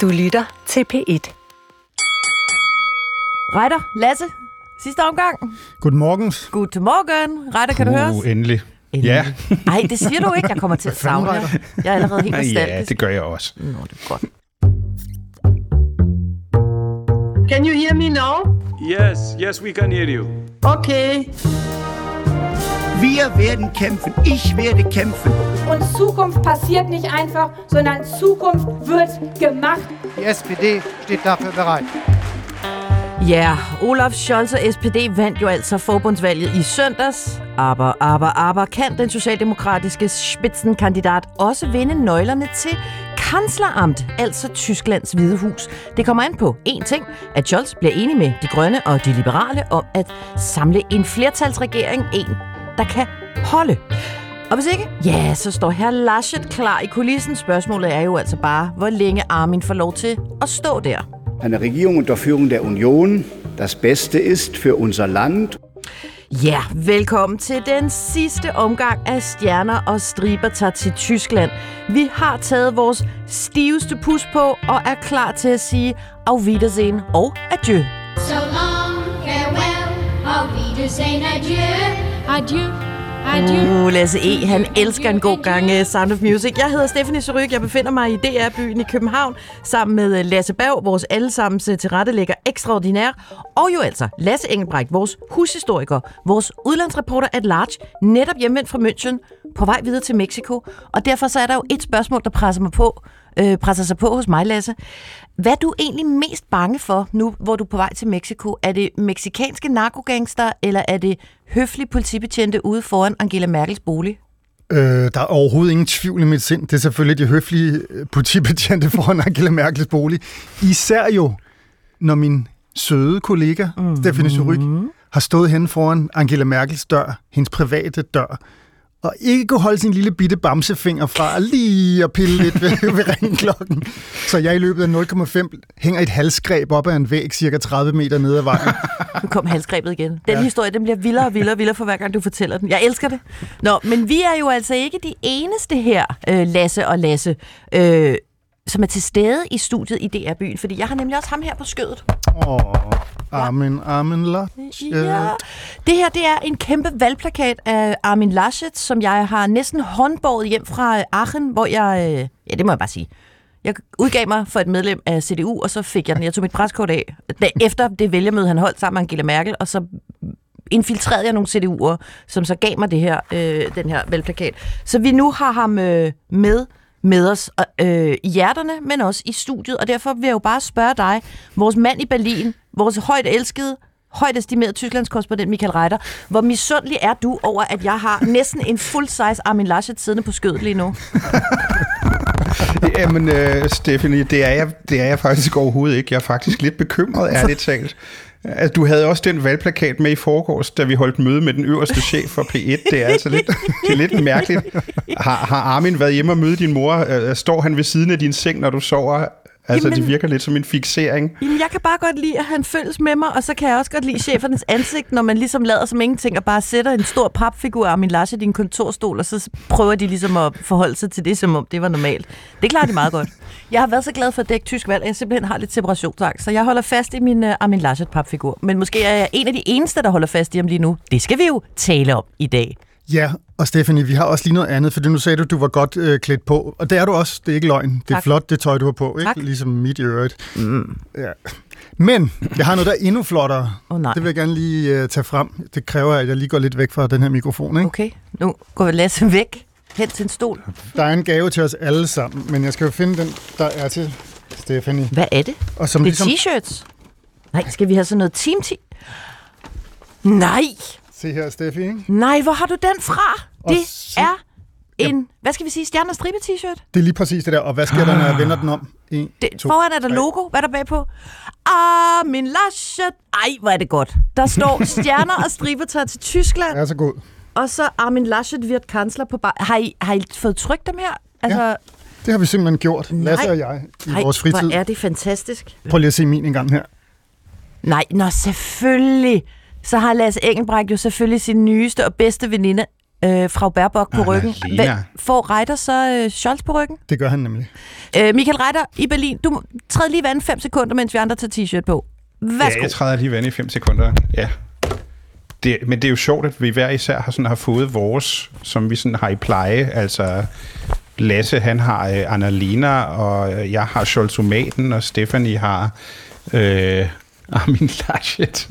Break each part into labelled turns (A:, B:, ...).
A: Du lytter til P1.
B: Reiter, Lasse, sidste omgang.
C: Godmorgen.
B: Godmorgen. Reiter, kan du høre os?
D: Endelig.
B: Endelig.
D: Ja.
B: Nej, det siger du ikke. Jeg kommer til at savne jer. Jeg er allerede helt
D: ja,
B: nostalgisk.
D: det gør jeg også.
B: Nå, det er godt.
E: Can you hear me now?
F: Yes, yes, we can hear you.
E: Okay.
G: Wir werden kämpfen. Ich werde kämpfen.
H: Und Zukunft passiert nicht einfach, sondern Zukunft wird gemacht.
I: Die SPD steht dafür bereit.
B: Ja, Olaf Scholz og SPD vandt jo altså forbundsvalget i søndags. Aber, aber, aber, kan den socialdemokratiske spidsenkandidat også vinde nøglerne til kansleramt, altså Tysklands hvide hus. Det kommer an på én ting, at Scholz bliver enig med de grønne og de liberale om at samle en flertalsregering, en, der kan holde. Og hvis ikke, ja, så står her Laschet klar i kulissen. Spørgsmålet er jo altså bare, hvor længe Armin får lov til at stå der.
G: Eine Regierung unter Führung der Union das Beste ist für unser Land.
B: Ja, velkommen til den sidste omgang af Stjerner og Striber tager til Tyskland. Vi har taget vores stiveste pus på og er klar til at sige auf Wiedersehen og adieu.
J: So long, farewell, auf Wiedersehen, adieu.
H: Adieu. Adieu.
B: Uh, Lasse E., han elsker en god gang uh, Sound of Music. Jeg hedder Stephanie Suryk, jeg befinder mig i DR-byen i København, sammen med uh, Lasse Berg, vores allesammens uh, tilrettelægger ekstraordinær, og jo altså Lasse Engelbrecht, vores hushistoriker, vores udlandsreporter at large, netop hjemvendt fra München, på vej videre til Mexico. Og derfor så er der jo et spørgsmål, der presser, mig på, øh, presser sig på hos mig, Lasse. Hvad er du egentlig mest bange for nu, hvor du er på vej til Mexico? Er det meksikanske narkogangster, eller er det høflige politibetjente ude foran Angela Merkels bolig?
C: Øh, der er overhovedet ingen tvivl i mit sind. Det er selvfølgelig de høflige øh, politibetjente foran Angela Merkels bolig. Især jo, når min søde kollega, mm. Stephanie Suryk, har stået hen foran Angela Merkels dør, hendes private dør, og ikke kunne holde sin lille bitte bamsefinger fra lige at pille lidt ved, ved ringklokken. Så jeg i løbet af 0,5 hænger et halsgreb op ad en væg cirka 30 meter ned ad vejen.
B: Nu kom halsgrebet igen. Den ja. historie, den bliver vildere og vildere og vildere for hver gang, du fortæller den. Jeg elsker det. Nå, men vi er jo altså ikke de eneste her, øh, Lasse og Lasse, øh, som er til stede i studiet i DR-byen, fordi jeg har nemlig også ham her på skødet.
C: Åh, oh, amen, amen, Laschet.
B: Ja. Det her, det er en kæmpe valgplakat af Armin Laschet, som jeg har næsten håndbåret hjem fra Aachen, hvor jeg, øh, ja, det må jeg bare sige, jeg udgav mig for et medlem af CDU, og så fik jeg den. Jeg tog mit preskort af, da- efter det vælgermøde, han holdt sammen med Angela Merkel, og så infiltrerede jeg nogle CDU'er, som så gav mig det her, øh, den her valgplakat. Så vi nu har ham øh, med med os øh, i hjerterne, men også i studiet, og derfor vil jeg jo bare spørge dig, vores mand i Berlin, vores højt elskede, højt estimerede Tysklands korrespondent Michael Reiter, hvor misundelig er du over, at jeg har næsten en full-size Armin Laschet siddende på skødet lige nu?
D: Jamen, øh, Stephanie, det er, jeg, det er jeg faktisk overhovedet ikke. Jeg er faktisk lidt bekymret, ærligt talt. Altså, du havde også den valgplakat med i forgårs, da vi holdt møde med den øverste chef for P1. Det er altså lidt, det er lidt mærkeligt. Har, har Armin været hjemme og møde din mor? Øh, Står han ved siden af din seng, når du sover? Altså,
B: Jamen-
D: det virker lidt som en fixering.
B: Jamen, jeg kan bare godt lide, at han følges med mig, og så kan jeg også godt lide chefernes ansigt, når man ligesom lader som ingenting, og bare sætter en stor papfigur af min Lasse i din kontorstol, og så prøver de ligesom at forholde sig til det, som om det var normalt. Det klarer de meget godt. Jeg har været så glad for at dække tysk valg, at jeg simpelthen har lidt separationsangst, så jeg holder fast i min uh, Armin Laschet papfigur. Men måske er jeg en af de eneste, der holder fast i ham lige nu. Det skal vi jo tale om i dag.
C: Ja, og Stephanie, vi har også lige noget andet, for nu sagde du, at du var godt øh, klædt på. Og det er du også, det er ikke løgn. Det er
B: Tak.
C: flot, det tøj, du har på, ikke?
B: Tak.
C: Ligesom mit i øvrigt. Mm. Ja. Men jeg har noget, der er endnu flottere.
B: Åh, nej.
C: Det vil jeg gerne lige øh, tage frem. Det kræver, at jeg lige går lidt væk fra den her mikrofon. Ikke?
B: Okay, nu går Lasse væk hen til en stol.
C: Der er en gave til os alle sammen, men jeg skal jo finde den, der er til Stephanie.
B: Hvad er det?
C: Og som
B: Det
C: ligesom,
B: er t-shirts. Nej, skal vi have sådan noget team -t- Nej,
C: se her, Steffi, ikke?
B: nej, hvor har du den fra?
C: Og
B: Det
C: så-
B: er en, hvad skal vi sige, stjerne og stribe t-shirt?
C: Det er lige præcis det der. Og hvad sker der, når jeg vender den om? En,
B: Det,
C: to,
B: foran er der
C: tre.
B: logo. Hvad er der bagpå? Ah, min Laschet. Ej, hvor er det godt. Der står stjerner og striber tager til Tyskland,
C: Er så god.
B: og så Armin Laschet wird kansler på bar. Har I, har I fået trykt dem her? Altså,
C: Ja. Det har vi simpelthen gjort,
B: Nej.
C: Lasse og jeg, i
B: ej,
C: vores fritid.
B: hvor er det fantastisk.
C: Prøv lige at se min en gang her.
B: Nej, nå selvfølgelig. Så har Lasse Engelbrecht jo selvfølgelig sin nyeste og bedste veninde øh, fra Baerbock på
D: Annalena.
B: ryggen. Hvad, får Reiter så øh, Scholz på ryggen?
C: Det gør han nemlig.
B: Øh, Michael Reiter i Berlin, du træder lige vand 5 sekunder, mens vi andre tager t-shirt på. Værsgo.
D: Ja, jeg træder lige vand i 5 sekunder. Ja. Det, men det er jo sjovt, at vi hver især har, sådan, har fået vores, som vi sådan har i pleje. Altså, Lasse, han har øh, Annalena, og jeg har Scholzomaten, og Stephanie har øh, Armin Laschet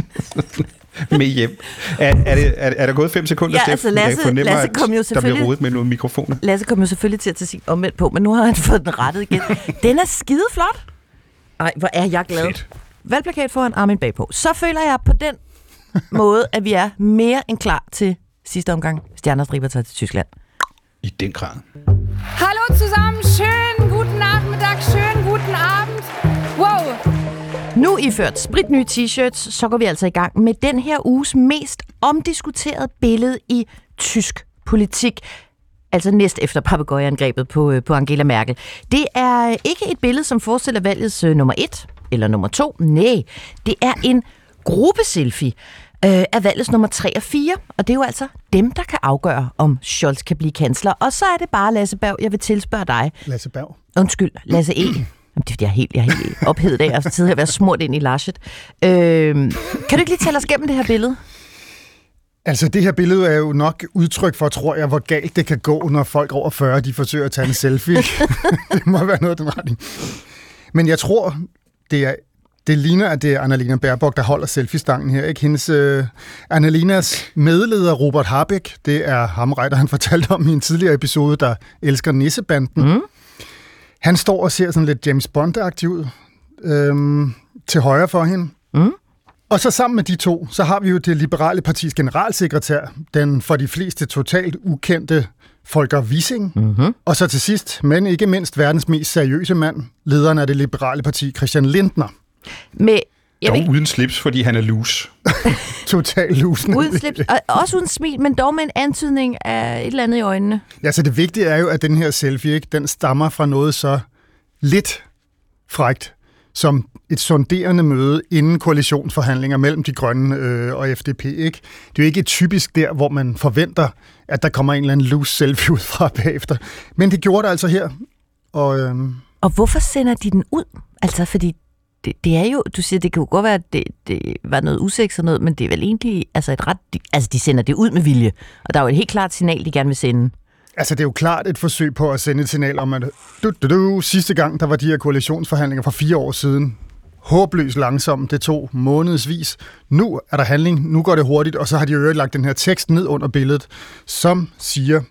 D: med hjem. Er, er, det, er, er der gået 5 sekunder,
B: Ja,
D: Steff?
B: altså, Lasse-
D: jeg
B: Lasse kom jo
D: der bliver
B: selvfølgelig-
D: rodet med nogle mikrofoner.
B: Lasse kom jo selvfølgelig til at tage sig omvendt på, men nu har han fået den rettet igen. Den er skide flot. Ej, hvor er jeg glad.
D: Fedt.
B: Valgplakat foran Armin bagpå. Så føler jeg på den måde, at vi er mere end klar til sidste omgang. Stjerner striber sig til Tyskland.
D: I den grad.
H: Hallo zusammen, schönen guten Nachmittag, schönen guten Abend.
B: Nu iført spritnye t-shirts, så går vi altså i gang med den her uges mest omdiskuterede billede i tysk politik. Altså næst efter papegøjeangrebet på, øh, på Angela Merkel. Det er ikke et billede, som forestiller valgets øh, nummer et eller nummer to. Nej, det er en gruppeselfie øh, af valgets nummer 3 og 4. Og det er jo altså dem, der kan afgøre, om Scholz kan blive kansler. Og så er det bare, Lasse Berg, jeg vil tilspørge dig.
C: Lasse Berg.
B: Undskyld, Lasse E. Jamen, det er fordi, jeg er helt, jeg er helt ophedet af at sidde her og være smurt ind i Laschet. Øh, kan du ikke lige tale os gennem det her billede?
C: Altså, det her billede er jo nok udtryk for, tror jeg, hvor galt det kan gå, når folk over 40, de forsøger at tage en selfie. det må være noget af den retning. Men jeg tror, det er det ligner, at det er Annalena Baerbock, der holder selfie-stangen her. Ikke? Hendes, øh, Annalenas medleder, Robert Harbeck, det er ham, Reiter, han fortalte om i en tidligere episode, der elsker Nissebanden. Mm. Han står og ser sådan lidt James Bond-agtig ud øhm, til højre for hende.
B: Mm.
C: Og så sammen med de to, så har vi jo det liberale partis generalsekretær, den for de fleste totalt ukendte Folker Wissing.
B: Mm-hmm.
C: Og så til sidst, men ikke mindst verdens mest seriøse mand, lederen af det liberale parti, Christian Lindner.
B: Med, jeg
D: Dog
B: ikke,
D: uden slips, fordi han er loose.
C: Total lusen.
B: uden slips, og også uden smil, men dog med en antydning af et eller andet i øjnene.
C: Ja, så det vigtige er jo, at den her selfie, ikke, den stammer fra noget så lidt frægt, som et sonderende møde inden koalitionsforhandlinger mellem de grønne øh, og FDP. Ikke? Det er jo ikke typisk der, hvor man forventer, at der kommer en eller anden loose selfie ud fra bagefter. Men det gjorde det altså her. Og, øh,
B: Og hvorfor sender de den ud? Altså, fordi det, det er jo, du siger, det kan jo godt være, at det, det var noget usex og noget, men det er vel egentlig altså et ret, de, altså de sender det ud med vilje. Og der er jo et helt klart signal, de gerne vil sende.
C: altså, det er jo klart et forsøg på at sende et signal om, at du, du, du, sidste gang, der var de her koalitionsforhandlinger for fire år siden, håbløst langsomt. Det tog månedsvis. Nu er der handling. Nu går det hurtigt. Og så har de jo lagt den her tekst ned under billedet, som siger,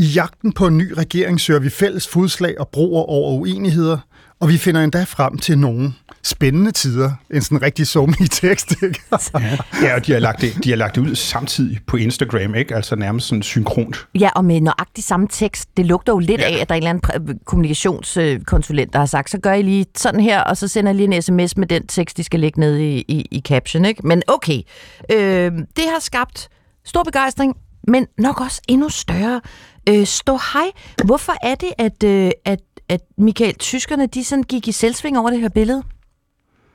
C: i jagten på en ny regering søger vi fælles fodslag og broer over uenigheder, og vi finder endda frem til nogle spændende tider. En sådan rigtig sommelig tekst, ikke?
D: Ja, og de har, lagt det, de har lagt det ud samtidig på Instagram, ikke? Altså nærmest sådan synkront.
B: Ja, og med nøjagtig samme tekst. Det lugter jo lidt ja. af, at der er en eller anden præ- kommunikationskonsulent, der har sagt, så gør I lige sådan her, og så sender jeg lige en sms med den tekst, de skal lægge ned i, i, i caption. Ikke? Men okay, øh, det har skabt stor begejstring, men nok også endnu større øh, stå hej. Hvorfor er det, at, øh, at, at Michael, tyskerne, de sådan gik i selvsving over det her billede?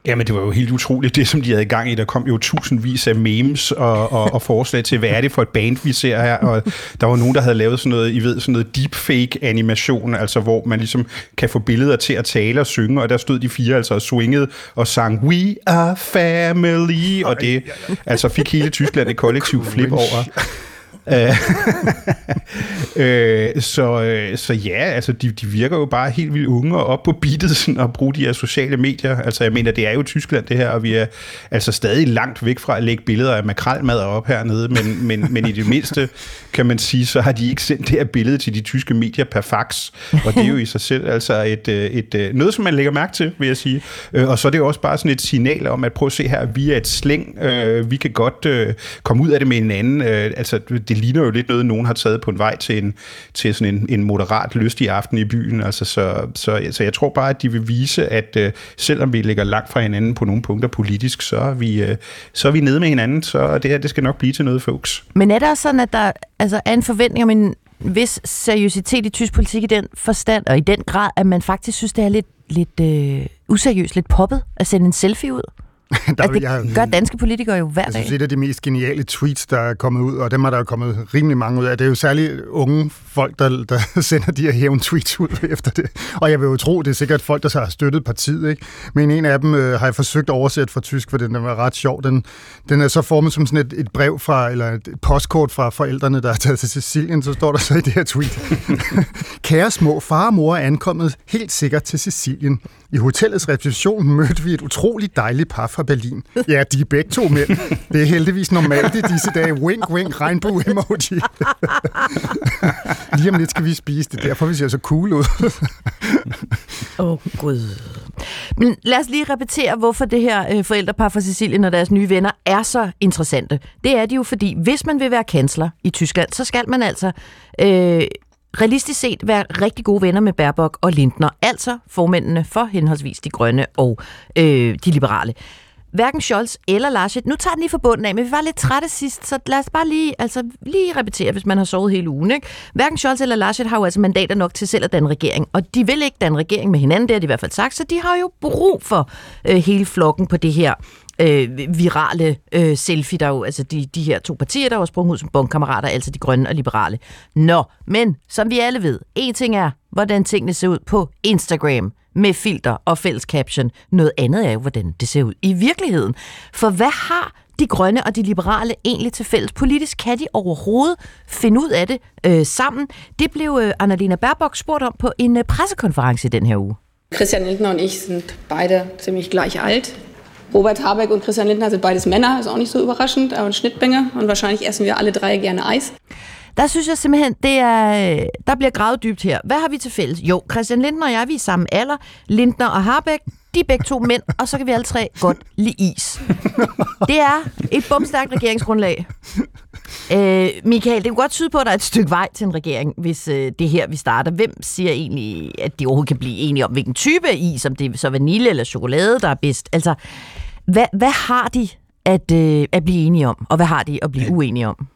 D: Jamen, det var jo helt utroligt, det som de havde i gang i. Der kom jo tusindvis af memes og, og, og forslag til, hvad er det for et band, vi ser her. Og der var nogen, der havde lavet sådan noget, I ved, sådan noget deepfake-animation, altså hvor man ligesom kan få billeder til at tale og synge, og der stod de fire altså og swingede og sang We are family, og det altså fik hele Tyskland et kollektiv flip over. Øh, øh, så, øh, så ja, altså de, de virker jo bare helt vildt unge og op på beatet sådan, og bruge de her sociale medier. Altså jeg mener, det er jo Tyskland det her, og vi er altså stadig langt væk fra at lægge billeder af makralmad op hernede, men, men, men i det mindste kan man sige, så har de ikke sendt det her billede til de tyske medier per fax, og det er jo i sig selv altså et, øh, et, et, noget, som man lægger mærke til, vil jeg sige. Og så er det jo også bare sådan et signal om, at prøv at se her, vi er et slæng, vi kan godt komme ud af det med en anden. Altså det ligner jo lidt noget, nogen har taget på en vej til, en, til sådan en, en moderat lystig aften i byen. Altså, så, så, så jeg tror bare, at de vil vise, at øh, selvom vi ligger langt fra hinanden på nogle punkter politisk, så er vi, øh, så er vi nede med hinanden, så det her det skal nok blive til noget, folks.
B: Men er der også sådan, at der altså, er en forventning om en vis seriøsitet i tysk politik i den forstand, og i den grad, at man faktisk synes, det er lidt, lidt øh, useriøst, lidt poppet at sende en selfie ud?
C: Der,
B: Altså,
C: jeg,
B: det gør danske politikere jo hver
C: jeg synes,
B: dag.
C: et af de mest geniale tweets, der er kommet ud, og dem er der jo kommet rimelig mange ud af, det er jo særligt unge folk, der, der sender de her hævn tweets ud efter det. Og jeg vil jo tro, det er sikkert folk, der så har støttet partiet, ikke? Men en af dem øh, har jeg forsøgt at oversætte fra tysk, for den der var ret sjov. Den, den er så formet som sådan et, et brev fra, eller et postkort fra forældrene, der er taget til Sicilien, så står der så i det her tweet. Kære små, far og mor er ankommet helt sikkert til Sicilien. I hotellets reception mødte vi et utroligt dejligt par fra Berlin. Ja, de er begge to mænd. Det er heldigvis normalt i disse dage. Wink, wink, regnbue emoji. Lige om lidt skal vi spise det, derfor vi ser så cool ud.
B: Åh, oh, Gud. Men lad os lige repetere, hvorfor det her øh, forældrepar fra Sicilien og deres nye venner er så interessante. Det er de jo, fordi hvis man vil være kansler i Tyskland, så skal man altså øh, realistisk set være rigtig gode venner med Baerbock og Lindner, altså formændene for henholdsvis de grønne og øh, de liberale. Hverken Scholz eller Laschet. Nu tager den lige fra bunden af, men vi var lidt trætte sidst, så lad os bare lige, altså, lige repetere, hvis man har sovet hele ugen. Ikke? Hverken Scholz eller Laschet har jo altså mandater nok til selv at danne regering, og de vil ikke danne regering med hinanden, det har de i hvert fald sagt, så de har jo brug for øh, hele flokken på det her øh, virale øh, selfie, der jo, altså de, de her to partier, der var sprunget ud som bondkammerater, altså de grønne og liberale. Nå, men som vi alle ved, en ting er, hvordan tingene ser ud på Instagram med filter og fælles caption. Noget andet er jo, hvordan det ser ud i virkeligheden. For hvad har de grønne og de liberale egentlig til fælles politisk? Kan de overhovedet finde ud af det øh, sammen? Det blev øh, Annalena Baerbock spurgt om på en øh, pressekonference den her uge.
A: Christian Lindner und ich sind beide ziemlich gleich alt. Robert Habeck und Christian Lindner sind beides Männer, ist auch nicht so überraschend, aber Schnittmenge und wahrscheinlich essen wir alle drei gerne Eis.
B: Der synes jeg simpelthen, det er, øh, der bliver gravet dybt her. Hvad har vi til fælles? Jo, Christian Lindner og jeg, vi er samme alder. Lindner og Harbeck, de er begge to mænd, og så kan vi alle tre godt lide is. Det er et bumstærkt regeringsgrundlag. Øh, Michael, det kunne godt tyde på, at der er et stykke vej til en regering, hvis øh, det er her, vi starter. Hvem siger egentlig, at de overhovedet kan blive enige om, hvilken type is, om det er så vanilje eller chokolade, der er bedst? Altså, hvad, hvad har de at, øh, at blive enige om, og hvad har de at blive uenige om?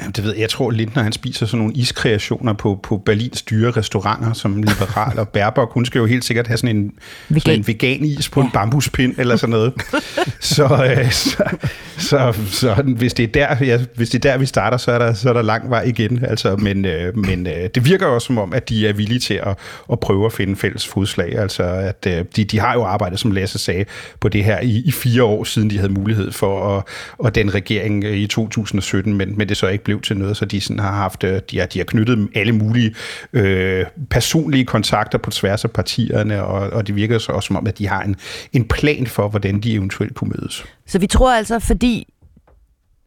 D: Jamen, det ved jeg. Jeg tror, Lindner han spiser sådan nogle iskreationer på, på Berlins dyre restauranter som liberal, og Baerbock, hun skal jo helt sikkert have sådan en vegan, sådan en vegan is på ja. en bambuspind eller sådan noget. så, øh, så, så, så, hvis, det er der, ja, hvis det er der, vi starter, så er der, så er der lang vej igen. Altså, men øh, men øh, det virker også som om, at de er villige til at, at prøve at finde fælles fodslag. Altså, at, øh, de, de har jo arbejdet, som Lasse sagde, på det her i, i fire år, siden de havde mulighed for at, at den regering i 2017, men, men det så ikke blev til noget, så de sådan har haft, øh, de har, de har knyttet alle mulige øh, personlige kontakter på tværs af partierne, og, og det virker så også som om, at de har en, en plan for, hvordan de eventuelt kunne mødes.
B: Så vi tror altså, fordi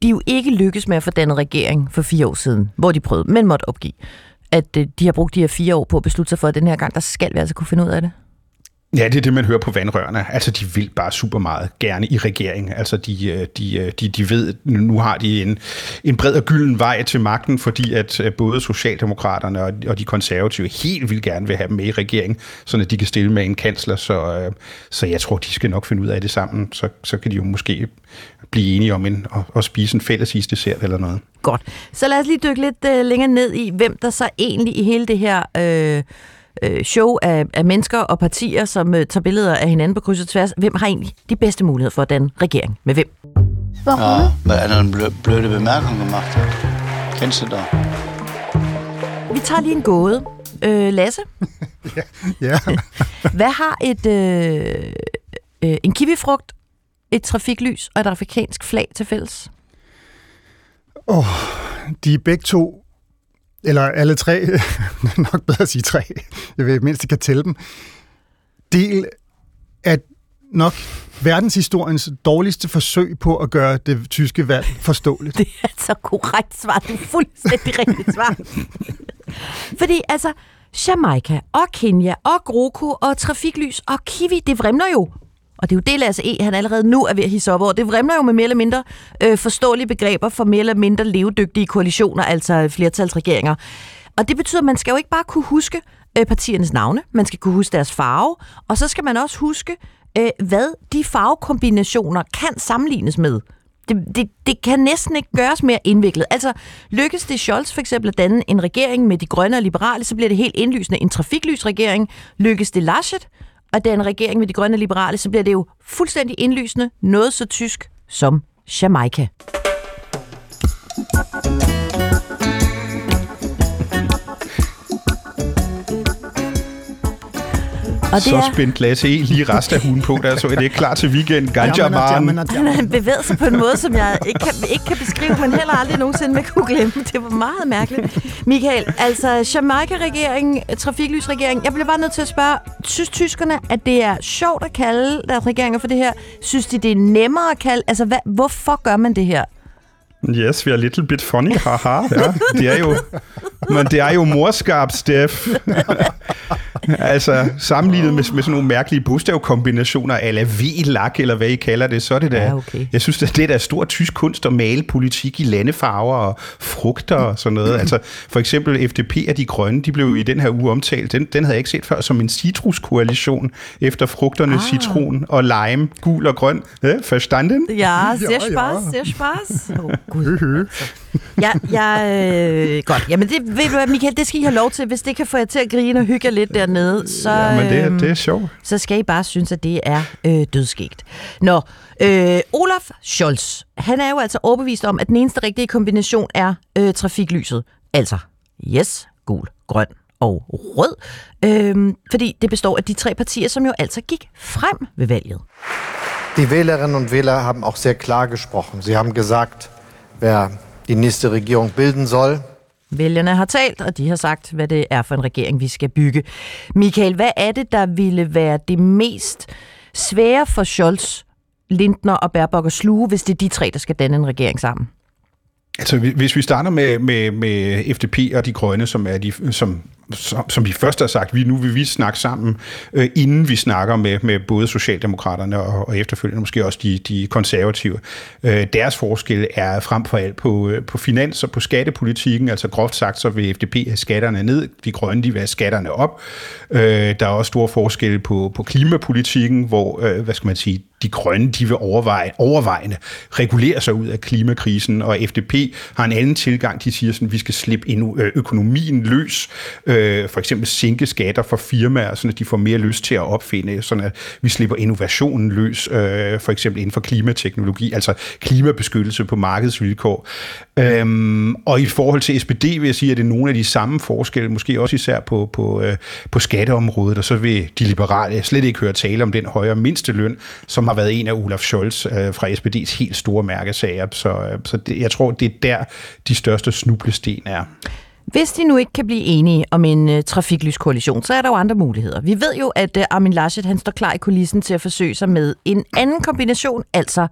B: de jo ikke lykkes med at få dannet regering for fire år siden, hvor de prøvede, men måtte opgive, at øh, de har brugt de her fire år på at beslutte sig for, at den her gang, der skal vi altså kunne finde ud af det.
D: Ja, det er det, man hører på vandrørene. Altså, de vil bare super meget gerne i regeringen. Altså, de, øh, de, øh, de, de ved, nu har de en, en bred og gylden vej til magten, fordi at øh, både Socialdemokraterne og, og de konservative helt vil gerne vil have dem med i regeringen, så de kan stille med en kansler. Så, så jeg tror, de skal nok finde ud af det sammen. Så, så kan de jo måske blive enige om en, at, at spise en fælles isdessert eller noget.
B: Godt. Så lad os lige dykke lidt længere ned i, hvem der så egentlig i hele det her... Øh show af, af mennesker og partier, som uh, tager billeder af hinanden på kryds og tværs. Hvem har egentlig de bedste muligheder for at danne regering? Med hvem?
K: Warum? Ja, weil er eine blöde Bemerkung gemacht hat. Kennst du da?
B: Vi tager lige en gåde. Øh, Lasse?
C: ja. ja.
B: Hvad har et øh, øh, en kiwifrugt, et trafiklys og et afrikansk flag til fælles?
C: Åh, oh, de er begge to eller alle tre, nok bedre at sige tre, jeg vil mindst kan tælle dem, del af nok verdenshistoriens dårligste forsøg på at gøre det tyske valg forståeligt.
B: Det er altså korrekt svar. Det er fuldstændig rigtigt svar. Fordi altså, Jamaica og Kenya og GroKo og Trafiklys og Kiwi, det vrimler jo og det er jo det, Lasse E., han allerede nu er ved at hisse op over. Det vrimler jo med mere eller mindre øh, forståelige begreber for mere eller mindre levedygtige koalitioner, altså flertalsregeringer. Og det betyder, at man skal jo ikke bare kunne huske øh, partiernes navne, man skal kunne huske deres farve, og så skal man også huske, øh, hvad de farvekombinationer kan sammenlignes med. Det, det, det kan næsten ikke gøres mere indviklet. Altså, lykkes det Scholz for eksempel at danne en regering med de grønne og liberale, så bliver det helt indlysende en trafiklysregering. Lykkes det Laschet og den regering med de grønne liberale, så bliver det jo fuldstændig indlysende noget så tysk som Jamaica.
D: Og det så er... spændt Lasse E. lige rest af hunden på, der så er det klar til weekend. Ganja
B: Man. Han bevæger sig på en måde, som jeg ikke kan, ikke kan beskrive, men heller aldrig nogensinde vil kunne glemme. Det var meget mærkeligt. Michael, altså Jamaica-regeringen, trafiklysregeringen, jeg bliver bare nødt til at spørge, synes tyskerne, at det er sjovt at kalde deres regeringer for det her? Synes de, det er nemmere at kalde? Altså, hvad, hvorfor gør man det her?
D: Yes, we are a little bit funny, haha. Ja, det er jo, men det er jo morskab, Steff. altså, sammenlignet med, med sådan nogle mærkelige bogstavkombinationer, eller V-lak, eller hvad I kalder det, så er det da,
B: ja, okay.
D: jeg synes, det er da stor tysk kunst at male politik i landefarver og frugter og sådan noget. Altså, for eksempel FDP af de grønne, de blev i den her uge omtalt, den, den havde jeg ikke set før, som en citruskoalition efter frugterne ah. citron og lime, gul og grøn. Ja, forstanden?
B: Ja, sehr spaß, sehr spaß. Oh, Gud. Ja, ja, øh, godt. Jamen, det, ved du hvad, Michael, det skal I have lov til. Hvis det kan få jer til at grine og hygge jer lidt dernede, så,
D: ja, men det, er, det er sjovt.
B: så skal I bare synes, at det er øh, dødskægt. Nå, øh, Olaf Scholz, han er jo altså overbevist om, at den eneste rigtige kombination er øh, trafiklyset. Altså, yes, gul, grøn og rød. Øh, fordi det består af de tre partier, som jo altså gik frem ved valget.
L: Die Wählerinnen und Wähler haben auch sehr klar gesprochen. Sie haben gesagt, wer die næste Regierung bilden soll.
B: Vælgerne har talt, og de har sagt, hvad det er for en regering, vi skal bygge. Michael, hvad er det, der ville være det mest svære for Scholz, Lindner og Baerbock at sluge, hvis det er de tre, der skal danne en regering sammen?
D: Altså, hvis vi starter med, med, med FDP og de grønne, som er de, som som, som vi først har sagt, vi nu vil vi snakke sammen, øh, inden vi snakker med, med både Socialdemokraterne og, og efterfølgende måske også de, de konservative. Øh, deres forskel er frem for alt på, øh, på finans og på skattepolitikken, altså groft sagt, så vil FDP have skatterne ned, de grønne de vil have skatterne op. Øh, der er også store forskelle på, på klimapolitikken, hvor, øh, hvad skal man sige, de grønne, de vil overveje, overvejende regulere sig ud af klimakrisen, og FDP har en anden tilgang, de siger sådan, at vi skal slippe endnu, øh, økonomien løs, øh, for eksempel sænke skatter for firmaer, så de får mere lyst til at opfinde, sådan at vi slipper innovationen løs, øh, for eksempel inden for klimateknologi, altså klimabeskyttelse på markedsvilkår. Øhm, og i forhold til SPD vil jeg sige, at det er nogle af de samme forskelle, måske også især på, på, øh, på skatteområdet, og så vil de liberale slet ikke høre tale om den højere mindsteløn, som har været en af Olaf Scholz øh, fra SPD's helt store mærkesager. Så, øh, så det, jeg tror, det er der, de største snublesten er.
B: Hvis de nu ikke kan blive enige om en uh, trafiklyskoalition, så er der jo andre muligheder. Vi ved jo, at uh, Armin Laschet han står klar i kulissen til at forsøge sig med en anden kombination, altså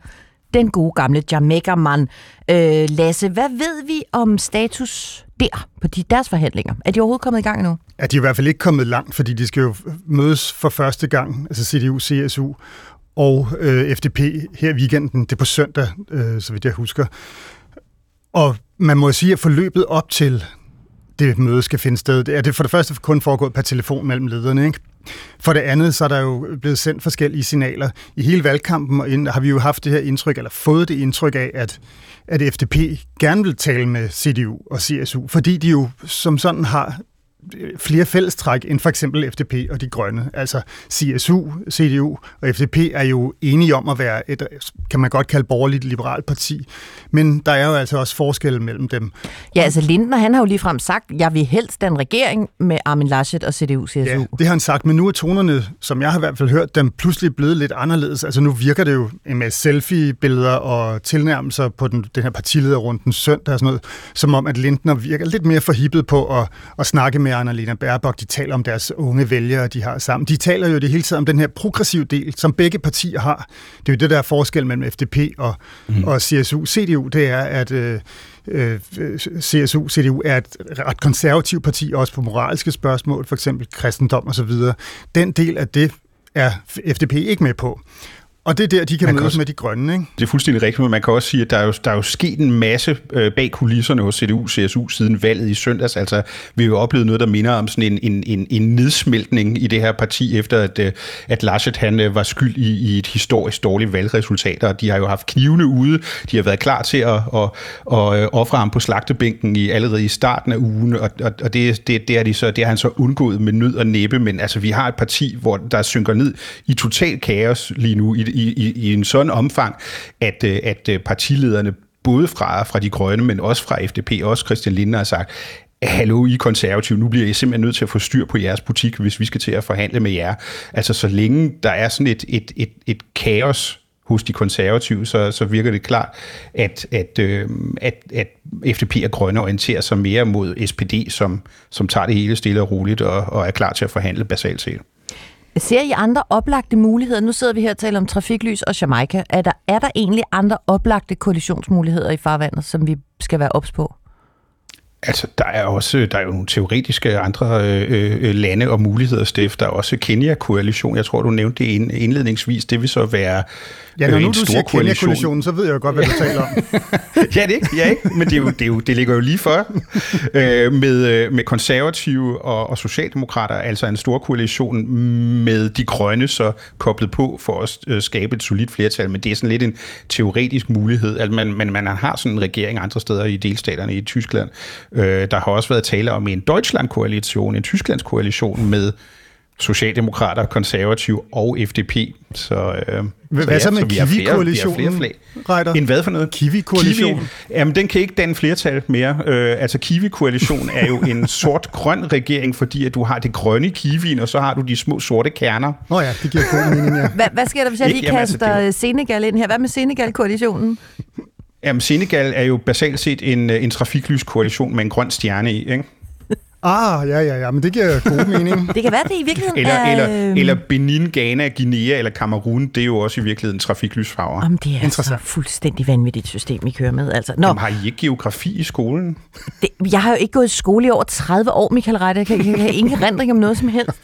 B: den gode gamle Jamaica-mand. Øh, Lasse, hvad ved vi om status der på de, deres forhandlinger? Er de overhovedet kommet i gang nu?
C: Er de i hvert fald ikke kommet langt, fordi de skal jo mødes for første gang, altså CDU, CSU og øh, FDP her i weekenden. Det er på søndag, øh, så vidt jeg husker. Og man må sige, at forløbet op til det møde skal finde sted, det er det for det første kun foregået per telefon mellem lederne. Ikke? For det andet, så er der jo blevet sendt forskellige signaler. I hele valgkampen og inden, har vi jo haft det her indtryk, eller fået det indtryk af, at, at FDP gerne vil tale med CDU og CSU, fordi de jo som sådan har flere fællestræk end for eksempel FDP og de grønne. Altså CSU, CDU og FDP er jo enige om at være et, kan man godt kalde borgerligt liberalt parti, men der er jo altså også forskel mellem dem.
B: Ja, altså Lindner, han har jo ligefrem sagt, jeg vil helst den regering med Armin Laschet og CDU, CSU. Ja,
C: det har han sagt, men nu er tonerne, som jeg har i hvert fald hørt, dem pludselig blevet lidt anderledes. Altså nu virker det jo med selfie-billeder og tilnærmelser på den, den her partileder rundt den søndag og sådan noget, som om at Lindner virker lidt mere forhippet på at, at snakke med Annalena Baerbock, de taler om deres unge vælgere, de har sammen. De taler jo det hele tiden om den her progressive del, som begge partier har. Det er jo det, der er forskel mellem FDP og, mm. og CSU. CDU, det er, at øh, øh, CSU, CDU er et ret konservativt parti, også på moralske spørgsmål, for eksempel kristendom osv. Den del af det er FDP ikke med på. Og det er der, de kan
D: Man kan
C: mødes
D: også-
C: med de grønne, ikke?
D: Det er fuldstændig rigtigt, men man kan også sige, at der er jo, der er jo sket en masse øh, bag kulisserne hos CDU CSU siden valget i søndags. Altså, vi har jo oplevet noget, der minder om sådan en, en, en, en nedsmeltning i det her parti, efter at, øh, at Laschet han øh, var skyld i, i et historisk dårligt valgresultat, og de har jo haft knivene ude. De har været klar til at, at, at, at ofre ham på slagtebænken i, allerede i starten af ugen, og, og, og det, det, det, er de så, det har han så undgået med nød og næppe, men altså, vi har et parti, hvor der synker ned i total kaos lige nu, i, i, i, i en sådan omfang, at, øh, at øh, partilederne både fra, fra de grønne, men også fra FDP, også Christian Lindner har sagt, hallo, I konservative, nu bliver I simpelthen nødt til at få styr på jeres butik, hvis vi skal til at forhandle med jer. Altså, så længe der er sådan et, et, et, et kaos hos de konservative, så, så virker det klart, at, at, øh, at, at FDP og Grønne orienterer sig mere mod SPD, som, som tager det hele stille og roligt og, og er klar til at forhandle basalt set.
B: Ser I andre oplagte muligheder? Nu sidder vi her og taler om trafiklys og Jamaica. Er der, er der egentlig andre oplagte koalitionsmuligheder i farvandet, som vi skal være ops på?
D: Altså, der er også der er jo nogle teoretiske andre øh, øh, lande og muligheder, Steff. Der er også Kenya-koalition. Jeg tror, du nævnte det ind- indledningsvis. Det vil så være
C: Ja, når
D: øh,
C: nu
D: en
C: du siger
D: koalition.
C: Kenya-koalitionen, så ved jeg jo godt, hvad du taler om.
D: ja, det ikke, ja, ikke? men det, er jo, det, er jo, det ligger jo lige for øh, med, øh, med konservative og, og socialdemokrater, altså en stor koalition med de grønne så koblet på for at øh, skabe et solidt flertal, men det er sådan lidt en teoretisk mulighed, at man, man, man har sådan en regering andre steder i delstaterne i Tyskland. Øh, der har også været tale om en Deutschland-koalition, en Tysklands koalition med socialdemokrater, konservative og FDP. Så, øh,
C: Hvad så med
D: flere- vi har
C: Kiwi-koalitionen?
D: En hvad for noget?
C: Kiwi-koalition?
D: Kiwi, jamen, den kan ikke danne flertal mere. Øh, altså, Kiwi-koalition er jo en sort-grøn regering, fordi at du har det grønne kiwien, og så har du de små sorte kerner.
C: Nå ja, det giver god mening, ja.
B: Hvad, hvad sker der, hvis jeg lige
D: Jamen, altså,
B: kaster
D: det
B: Senegal ind her? Hvad med Senegal-koalitionen?
D: Jamen, Senegal er jo basalt set en, øh, en trafiklyskoalition med en grøn stjerne i, ikke?
C: Ah, ja, ja, ja, men det giver god mening.
B: Det kan være, det i virkeligheden
D: Eller,
B: er...
D: eller,
B: øhm,
D: eller Benin, Ghana, Guinea eller Cameroon, det er jo også i virkeligheden trafiklysfarver.
B: Jamen, det er altså fuldstændig vanvittigt system, I kører med. Altså, nå,
D: Jamen, har I ikke geografi i skolen?
B: det, jeg har jo ikke gået i skole i over 30 år, Michael Reiter. Jeg kan, jeg kan have ingen rendring om noget som helst.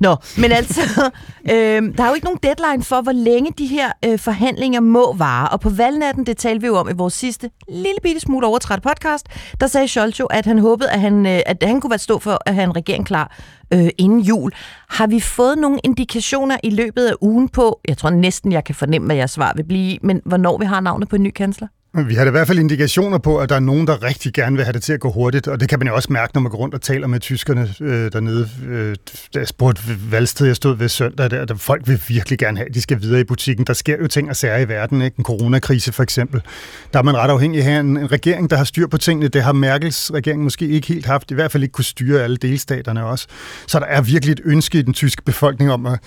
B: Nå, men altså, øh, der er jo ikke nogen deadline for, hvor længe de her øh, forhandlinger må vare. Og på valgnatten, det talte vi jo om i vores sidste lille bitte smule overtræt podcast, der sagde Scholz jo, at han håbede, at han, øh, at han kunne være stå for at have en regering klar øh, inden jul. Har vi fået nogle indikationer i løbet af ugen på, jeg tror næsten, jeg kan fornemme, hvad jeres svar vil blive, men hvornår vi har navnet på en ny kansler?
C: Men Vi har da i hvert fald indikationer på, at der er nogen, der rigtig gerne vil have det til at gå hurtigt, og det kan man jo også mærke, når man går rundt og taler med tyskerne øh, dernede. Øh, da jeg spurgte valgsted, jeg stod ved søndag, der, der folk vil virkelig gerne have, at de skal videre i butikken. Der sker jo ting og sager i verden, ikke? En coronakrise for eksempel. Der er man ret afhængig af en, en regering, der har styr på tingene. Det har Merkels regering måske ikke helt haft, i hvert fald ikke kunne styre alle delstaterne også. Så der er virkelig et ønske i den tyske befolkning om at,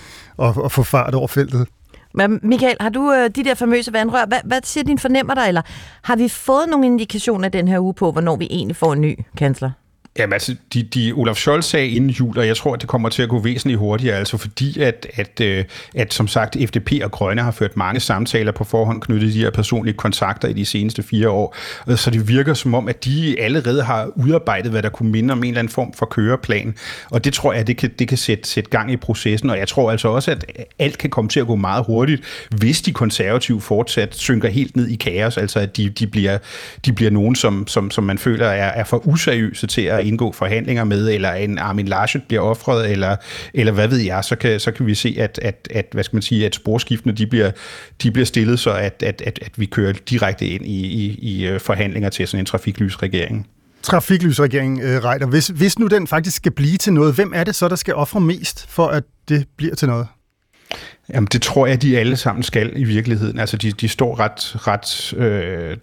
C: at, at få fart over feltet.
B: Men Michael, har du øh, de der famøse vandrør, hvad, hvad siger din fornemmer der, eller har vi fået nogle indikationer den her uge på, hvornår vi egentlig får en ny kansler?
D: Jamen altså, de, de Olaf Scholz sagde inden jul, og jeg tror, at det kommer til at gå væsentligt hurtigere, altså fordi, at, at, at, at som sagt, FDP og Grønne har ført mange samtaler på forhånd knyttet de her personlige kontakter i de seneste fire år, øh, så det virker som om, at de allerede har udarbejdet, hvad der kunne minde om en eller anden form for køreplan, og det tror jeg, det kan, det kan sætte, sætte gang i processen, og jeg tror altså også, at alt kan komme til at gå meget hurtigt, hvis de konservative fortsat synker helt ned i kaos, altså at de, de, bliver, de bliver nogen, som, som, som man føler er, er for useriøse til at indgå forhandlinger med, eller en Armin Laschet bliver offret, eller, eller hvad ved jeg, så kan, så kan vi se, at, at, at, hvad skal man sige, at sporskiftene de bliver, de bliver stillet, så at, at, at, at vi kører direkte ind i, i, i øh, forhandlinger til sådan en trafiklysregering.
C: trafiklysregering, øh, Reiter, hvis, hvis nu den faktisk skal blive til noget, hvem er det så, der skal ofre mest for, at det bliver til noget?
D: Jamen, det tror jeg, de alle sammen skal i virkeligheden. Altså, de, de står ret, ret, øh,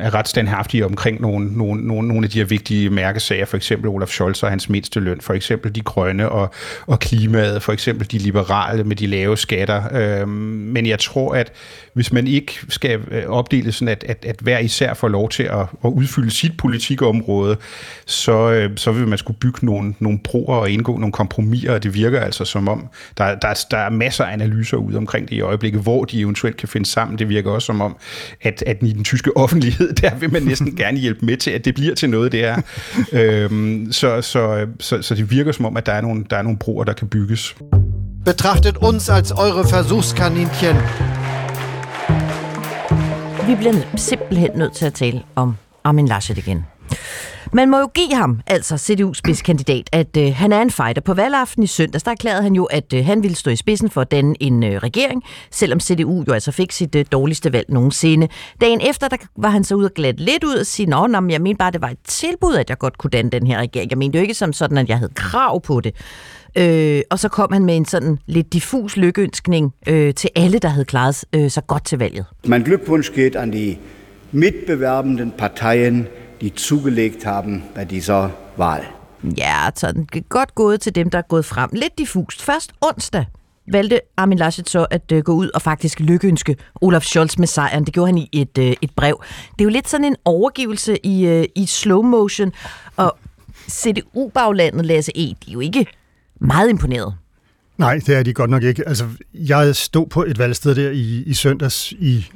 D: er ret standhaftige omkring nogle, nogle, nogle, nogle af de her vigtige mærkesager, for eksempel Olaf Scholz og hans mindste løn, for eksempel de grønne og, og klimaet, for eksempel de liberale med de lave skatter. Øh, men jeg tror, at hvis man ikke skal øh, opdele sådan, at, at, at hver især får lov til at, at udfylde sit politikområde, så, øh, så vil man skulle bygge nogle, nogle broer og indgå nogle kompromiser, og det virker altså som om, der, der, der er masser af analyser ude omkring det i øjeblikket, hvor de eventuelt kan finde sammen. Det virker også som om, at, at i den tyske offentlighed, der vil man næsten gerne hjælpe med til, at det bliver til noget, det er. øhm, så, så, så, så det virker som om, at der er nogle, der er nogle broer, der kan bygges.
L: Betrachtet uns als eure Versuchskaninchen.
B: vi bliver simpelthen nødt til at tale om Armin Laschet igen. Man må jo give ham, altså CDU's spidskandidat, at øh, han er en fighter. På valgaften i søndags, der erklærede han jo, at øh, han ville stå i spidsen for at danne en øh, regering, selvom CDU jo altså fik sit øh, dårligste valg nogensinde. Dagen efter, der var han så ud og glat lidt ud og sige, nå, nå, men jeg mente bare, det var et tilbud, at jeg godt kunne danne den her regering. Jeg mente jo ikke som sådan, at jeg havde krav på det. Øh, og så kom han med en sådan lidt diffus lykkeønskning øh, til alle, der havde klaret øh, sig godt til valget.
G: Mein Glückwunsch geht an die mitbewerbenden Parteien, die zugelegt haben bei dieser Wahl.
B: Ja, sådan godt gået til dem, der er gået frem. Lidt diffust. Først onsdag valgte Armin Laschet så at øh, gå ud og faktisk lykkeønske Olaf Scholz med sejren. Det gjorde han i et, øh, et brev. Det er jo lidt sådan en overgivelse i, øh, i slow motion, og CDU-baglandet Lasse E., de er jo ikke meget imponeret.
C: Nej, det er de godt nok ikke. Altså, jeg stod på et valgsted der i, i søndags i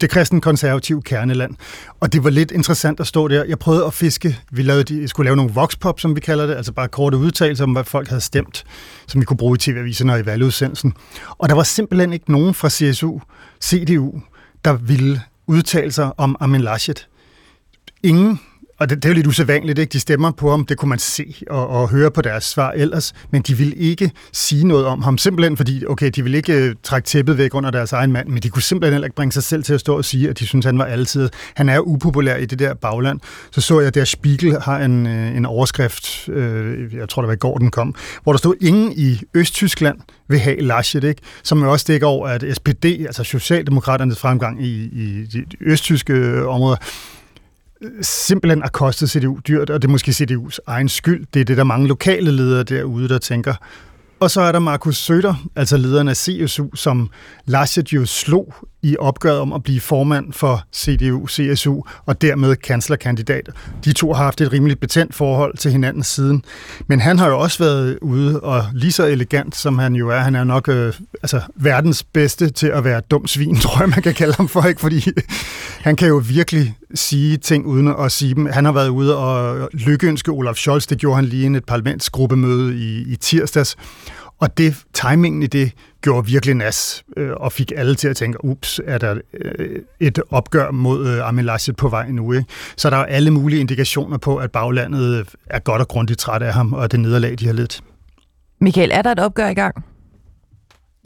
C: det kristen konservative kerneland. Og det var lidt interessant at stå der. Jeg prøvede at fiske. Vi lavede de, skulle lave nogle voxpop, som vi kalder det, altså bare korte udtalelser om, hvad folk havde stemt, som vi kunne bruge i tv-aviserne og i valgudsendelsen. Og der var simpelthen ikke nogen fra CSU, CDU, der ville udtale sig om Armin Laschet. Ingen og det, det er jo lidt usædvanligt, ikke? De stemmer på ham, det kunne man se og, og høre på deres svar ellers, men de vil ikke sige noget om ham, simpelthen fordi, okay, de vil ikke øh, trække tæppet væk under deres egen mand, men de kunne simpelthen heller ikke bringe sig selv til at stå og sige, at de synes, han var altid. Han er upopulær i det der bagland. Så så jeg, at der Spiegel har en, øh, en overskrift, øh, jeg tror det var i går, den kom, hvor der stod, ingen i Østtyskland vil have Laschet, ikke? som jo også dækker over, at SPD, altså Socialdemokraternes fremgang i, i de østtyske øh, områder, simpelthen har kostet CDU dyrt, og det er måske CDU's egen skyld. Det er det, der mange lokale ledere derude, der tænker. Og så er der Markus Søder, altså lederen af CSU, som Laschet jo slog i opgøret om at blive formand for CDU, CSU og dermed kanslerkandidat. De to har haft et rimeligt betændt forhold til hinanden siden. Men han har jo også været ude og lige så elegant, som han jo er. Han er nok øh, altså, verdens bedste til at være dum svin, tror jeg, man kan kalde ham for, ikke? fordi han kan jo virkelig sige ting uden at sige dem. Han har været ude og lykkeønske Olaf Scholz, det gjorde han lige i et parlamentsgruppemøde i, i tirsdags. Og det, timingen i det gjorde virkelig nas, øh, og fik alle til at tænke, ups, er der øh, et opgør mod øh, Armin Laschet på vej nu? Ikke? Så der er alle mulige indikationer på, at baglandet er godt og grundigt træt af ham, og det nederlag, de har lidt.
B: Michael, er der et opgør i gang?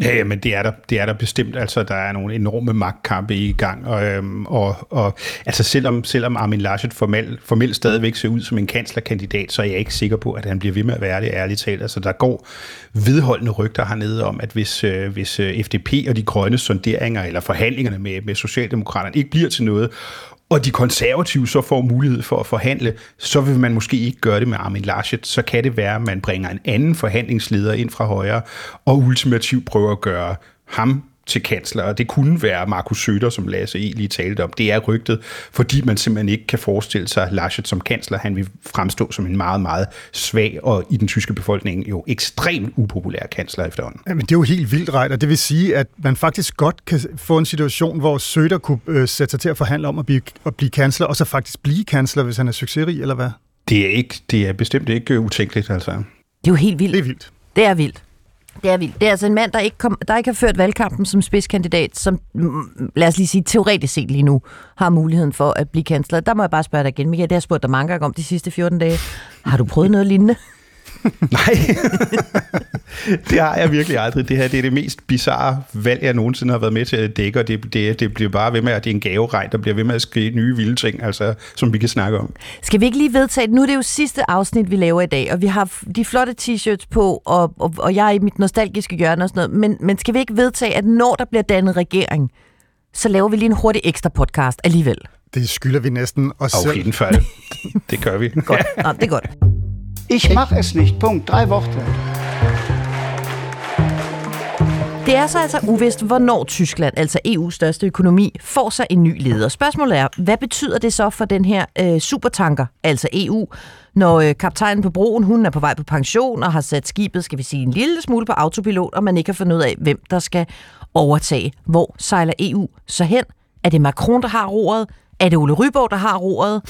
D: Ja, ja, men det er der, det er der bestemt. Altså, der er nogle enorme magtkampe i gang, og, øhm, og, og altså, selvom, selvom Armin Laschet formelt, formelt stadigvæk ser ud som en kanslerkandidat, så er jeg ikke sikker på, at han bliver ved med at være det, ærligt talt. Altså, der går vedholdende rygter hernede om, at hvis, øh, hvis øh, FDP og de grønne sonderinger eller forhandlingerne med, med Socialdemokraterne ikke bliver til noget, og de konservative så får mulighed for at forhandle, så vil man måske ikke gøre det med Armin Laschet. Så kan det være, at man bringer en anden forhandlingsleder ind fra højre, og ultimativt prøver at gøre ham til kansler, og det kunne være Markus Søder, som Lasse E. lige talte om. Det er rygtet, fordi man simpelthen ikke kan forestille sig Laschet som kansler. Han vil fremstå som en meget, meget svag og i den tyske befolkning jo ekstremt upopulær kansler efterhånden.
C: Jamen, det er jo helt vildt ret, og det vil sige, at man faktisk godt kan få en situation, hvor Søder kunne øh, sætte sig til at forhandle om at blive, at blive kansler, og så faktisk blive kansler, hvis han er succesrig, eller hvad?
D: Det er, ikke, det er bestemt ikke utænkeligt, altså. Det er
B: jo helt vildt.
C: Det er vildt.
B: Det er vildt. Det er vildt. Det er altså en mand, der ikke, kom, der ikke har ført valgkampen som spidskandidat, som, mm, lad os lige sige, teoretisk set lige nu, har muligheden for at blive kansler. Der må jeg bare spørge dig igen, Michael. Det har jeg spurgt dig mange gange om de sidste 14 dage. Har du prøvet noget lignende?
D: Nej, det har jeg virkelig aldrig. Det her det er det mest bizarre valg, jeg nogensinde har været med til at dække, og det, det, det bliver bare ved med, at det er en gaveregn, der bliver ved med at skrive nye vilde ting, altså, som vi kan snakke om.
B: Skal vi ikke lige vedtage, nu er det jo sidste afsnit, vi laver i dag, og vi har de flotte t-shirts på, og, og, og jeg er i mit nostalgiske hjørne og sådan noget, men, men skal vi ikke vedtage, at når der bliver dannet regering, så laver vi lige en hurtig ekstra podcast alligevel?
C: Det skylder vi næsten os
D: Auf
C: selv.
D: jeden Fall. Det gør vi.
B: Godt. Nå, det er godt.
G: Ich mach es nicht. Punkt. Drei Worte.
B: Det er så altså uvist, hvornår Tyskland, altså EU's største økonomi, får sig en ny leder. Spørgsmålet er, hvad betyder det så for den her øh, supertanker, altså EU, når øh, kaptajnen på broen, hun er på vej på pension og har sat skibet, skal vi sige, en lille smule på autopilot, og man ikke har fundet ud af, hvem der skal overtage. Hvor sejler EU så hen? Er det Macron, der har roret? Er det Ole Ryborg, der har roret?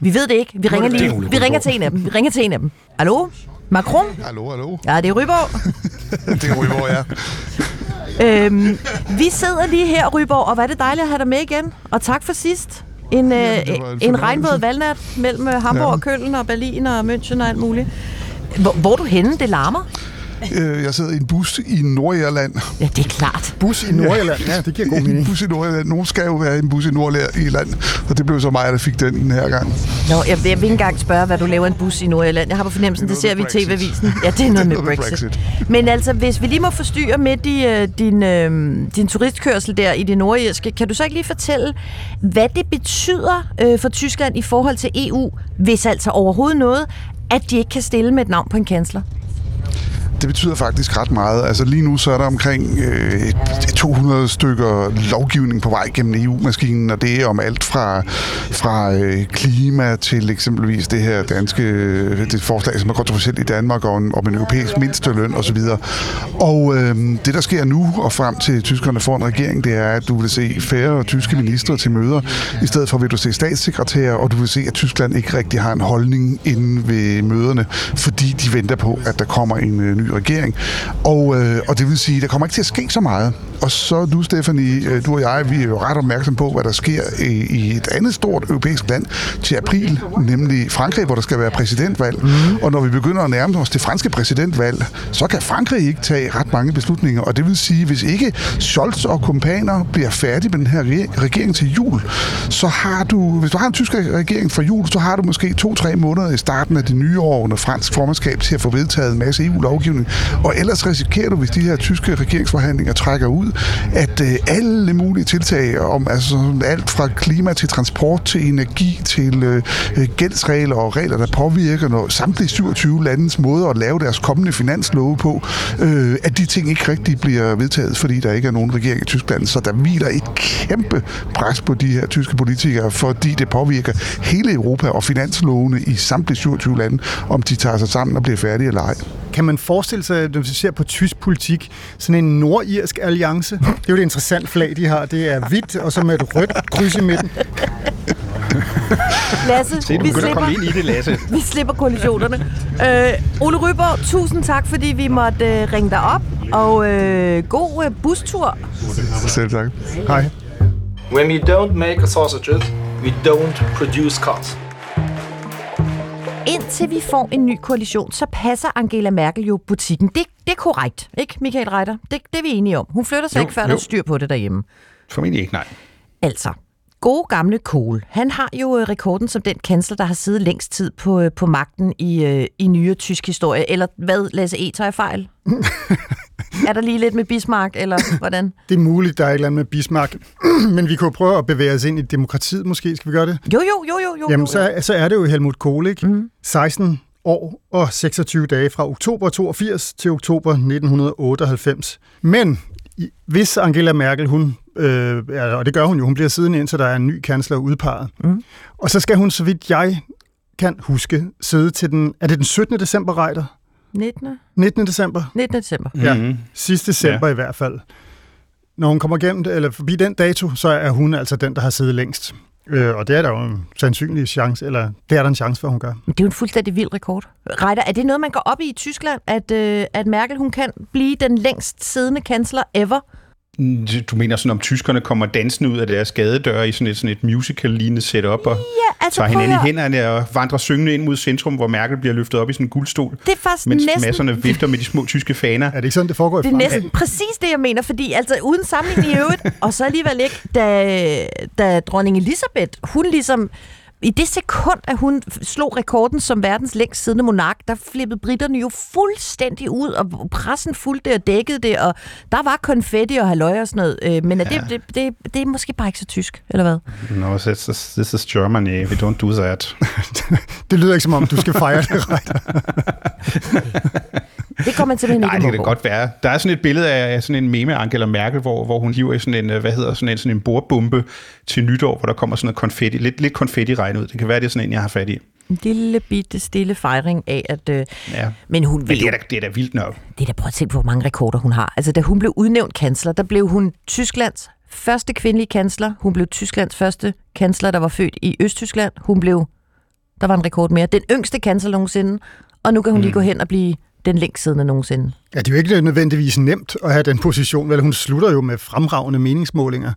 B: Vi ved det ikke. Vi ringer, lige. Vi ringer til en af dem. Vi ringer til en af dem. Hallo? Macron?
M: Hallo, hallo.
B: Ja, det er Ryborg.
M: det er Ryborg, ja.
B: øhm, vi sidder lige her, Ryborg, og hvad er det dejligt at have dig med igen. Og tak for sidst. En, øh,
M: var en
B: regnvåd valgnat mellem øh, Hamburg
M: Ja.
B: og Køln og Berlin og München og alt muligt. Hvor, hvor er du henne? Det larmer.
M: Øh, Jeg sidder i en bus i Nordirland.
B: Ja, det er klart.
C: Bus i Nordirland, ja, det giver god
M: En
C: mening.
M: bus i Nordirland. Nogen skal jo være i en bus i Nordirland, og det blev så mig, der fik den den her gang.
B: Nå, jeg, jeg vil ikke engang spørge, hvad du laver en bus i Nordjylland. Jeg har på fornemmelsen, det,
M: Det er
B: ser vi i
M: med
B: TV-avisen. Ja, det er noget med
M: noget med
B: Brexit.
M: Brexit.
B: Men altså, hvis vi lige må forstyrre i øh, din, øh, din turistkørsel der i det nordjyske, kan du så ikke lige fortælle, hvad det betyder øh, for Tyskland i forhold til EU, hvis altså overhovedet noget, at de ikke kan stille med et navn på en kansler?
M: Det betyder faktisk ret meget. Altså lige nu så er der omkring øh, 200 stykker lovgivning på vej gennem EU-maskinen, og det er om alt fra, fra øh, klima til eksempelvis det her danske øh, det forslag, som er kontroversielt i Danmark, om, om en europæisk mindsteløn osv. Og øh, det, der sker nu og frem til tyskerne får en regering, det er, at du vil se færre tyske ministre til møder. I stedet for vil du se statssekretærer, og du vil se, at Tyskland ikke rigtig har en holdning inde ved møderne, fordi de venter på, at der kommer en øh, ny regering. Og, øh, og det vil sige, at der kommer ikke til at ske så meget. Og så du, Stefanie, øh, du og jeg, vi er jo ret opmærksom på, hvad der sker i, i et andet stort europæisk land til april, nemlig Frankrig, hvor der skal være præsidentvalg. Mm. Og når vi begynder at nærme os det franske præsidentvalg, så kan Frankrig ikke tage ret mange beslutninger. Og det vil sige, hvis ikke Scholz og kompaner bliver færdige med den her re- regering til jul, så har du, hvis du har en tysk regering for jul, så har du måske to-tre måneder i starten af det nye år under fransk formandskab til at få vedtaget en masse EU-lovgivning. Og ellers risikerer du, hvis de her tyske regeringsforhandlinger trækker ud, at øh, alle mulige tiltag om altså alt fra klima til transport til energi til øh, øh, gældsregler og regler, der påvirker når samtlige 27 landes måde at lave deres kommende finanslove på, øh, at de ting ikke rigtig bliver vedtaget, fordi der ikke er nogen regering i Tyskland. Så der hviler et kæmpe pres på de her tyske politikere, fordi det påvirker hele Europa og finanslovene i samtlige 27 lande, om de tager sig sammen og bliver færdige eller ej.
C: Kan man forestille sig, når vi ser på tysk politik, sådan en nordirsk alliance? Det er jo et interessant flag, de har. Det er hvidt, og så med et rødt kryds i midten.
B: Lasse,
D: Se, du
B: vi
D: at komme ind
B: slipper,
D: i det, Lasse.
B: vi slipper kollisionerne. Øh, Ole Ryborg, tusind tak, fordi vi måtte øh, ringe dig op. Og øh, god øh, bustur.
M: Selv tak.
C: Hej.
N: When we don't make sausages, we don't produce cars.
B: Indtil vi får en ny koalition, så passer Angela Merkel jo butikken. Det, det er korrekt, ikke Michael Reiter? Det, det er vi enige om. Hun flytter sig
D: Jo,
B: ikke, før der
D: jo.
B: er styr på det derhjemme.
D: Formentlig ikke, nej.
B: Altså, gode gamle Kohl, han har jo øh, rekorden som den kansler, der har siddet længst tid på, øh, på magten i, øh, i nyere tysk historie. Eller hvad, Lasse E. tager jeg fejl? er der lige lidt med Bismarck, eller hvordan?
C: Det er muligt, der er et eller andet med Bismarck. Men vi kunne prøve at bevæge os ind i demokratiet måske. Skal vi gøre det?
B: Jo, jo, jo, jo, jo.
C: Jamen,
B: jo.
C: så, så er det jo Helmut Kohl, ikke? Mm. 16 år og 26 dage fra oktober 82 til oktober 1998. Men hvis Angela Merkel, hun, øh, og det gør hun jo, hun bliver siddende indtil der er en ny kansler udpeget.
B: Mm.
C: Og så skal hun, så vidt jeg kan huske, sidde til den, er det den 17. december, Reiter?
B: 19.
C: 19. december?
B: 19. december.
C: Ja,
D: Mhm.
C: sidste december ja. i hvert fald. Når hun kommer igennem, eller forbi den dato, så er hun altså den, der har siddet længst. Øh, og det er der jo en sandsynlig chance, eller det er der en chance for, hun gør.
B: Men det er jo en fuldstændig vild rekord. Reiter, er det noget, man går op i i Tyskland, at, øh, at Merkel hun kan blive den længst siddende kansler ever?
D: Du mener sådan, om tyskerne kommer dansende ud af deres gadedøre i sådan et, sådan et musical-lignende setup og
B: Ja, altså,
D: tager hinanden i hænderne og vandrer syngende ind mod centrum, hvor Merkel bliver løftet op i sådan en guldstol,
B: Det er faktisk
D: mens
B: næsten...
D: masserne vifter med de små tyske faner.
C: Er det ikke sådan, det foregår i
B: Det er næsten præcis det, jeg mener, fordi altså uden sammenligning i øvrigt, og så alligevel ikke, da, da dronning Elisabeth, hun ligesom, i det sekund, at hun slog rekorden som verdens længst siddende monark, der flippede britterne jo fuldstændig ud, og pressen fulgte og dækkede det, og der var konfetti og halløj og sådan noget. Øh, Men er det, det, det, det er måske bare ikke så tysk, eller hvad?
D: No, this is, this is Germany. We don't do that.
C: Det lyder ikke som om, du skal fejre det, Reiter.
B: Det kommer man simpelthen
D: Nej,
B: ikke
D: det kan det godt være. Der er sådan et billede af sådan en meme af Angela Merkel, hvor, hvor hun hiver i sådan en, øh, hvad hedder sådan en, sådan en bordbombe til nytår, hvor der kommer sådan noget konfetti, lidt, lidt konfetti regn ud. Det kan være, det er sådan en, jeg har fat i.
B: En lille bitte stille fejring af, at... Øh,
D: Ja.
B: men hun
D: Men
B: vil
D: det er, da, det er da vildt nok.
B: Det er da prøv at tænke på, hvor mange rekorder hun har. Altså, da hun blev udnævnt kansler, der blev hun Tysklands første kvindelige kansler. Hun blev Tysklands første kansler, der var født i Østtyskland. Hun blev, der var en rekord mere, den yngste kansler nogensinde. Og nu kan hun lige gå hen og blive den længst siddende nogensinde.
C: Ja, det er jo ikke nødvendigvis nemt at have den position, vel hun slutter jo med fremragende meningsmålinger.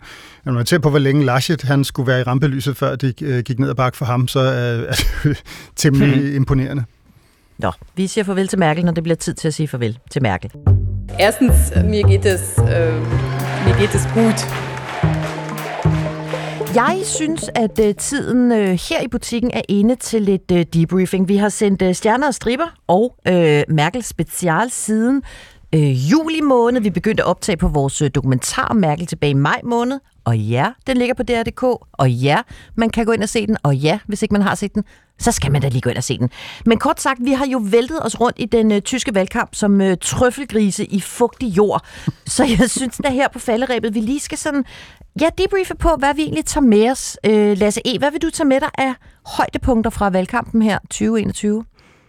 C: Når man ser på, hvor længe Laschet han skulle være i rampelyset, før det øh, gik ned ad bakke for ham, så er det temmelig hmm. imponerende.
B: Nå, vi siger farvel til Merkel, når det bliver tid til at sige farvel til Merkel.
O: Erstens, mir geht es, äh, mir geht es gut.
B: Jeg synes, at øh, tiden øh, her i butikken er inde til lidt øh, debriefing. Vi har sendt stjerner og striber og uh, Merkel special siden øh, juli måned. Vi begyndte at optage på vores øh, dokumentar om Merkel tilbage i maj måned. Og ja, den ligger på DR.dk. Og ja, man kan gå ind og se den. Og ja, hvis ikke man har set den, så skal man da lige gå ind og se den. Men kort sagt, vi har jo væltet os rundt i den øh, tyske valgkamp som øh, trøffelgrise i fugtig jord. Så jeg synes, at her på falderæbet, vi lige skal sådan Ja, debriefe på, hvad vi egentlig tager med os. Øh, Lasse E., hvad vil du tage med dig af højdepunkter fra valgkampen her 2021?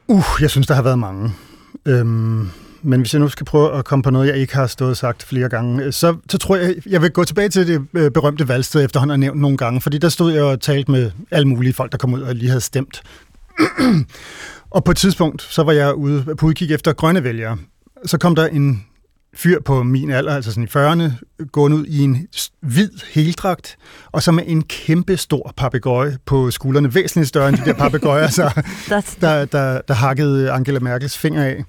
C: Uh, jeg synes, der har været mange. Øhm, men hvis jeg nu skal prøve at komme på noget, jeg ikke har stået og sagt flere gange, så, så tror jeg, jeg vil gå tilbage til det øh, berømte valgsted, efterhånden har nævnt nogle gange, fordi der stod jeg og talte med alle mulige folk, der kom ud og lige havde stemt. og på et tidspunkt, så var jeg ude på udkig efter grønne vælgere. Så kom der en fyr på min alder, altså sådan i 40'erne, gående ud i en hvid heldragt, og så med en kæmpe stor papegøje på skuldrene, væsentligt større end de der papegøjer, så, der, der, der hakkede Angela Merkels finger af.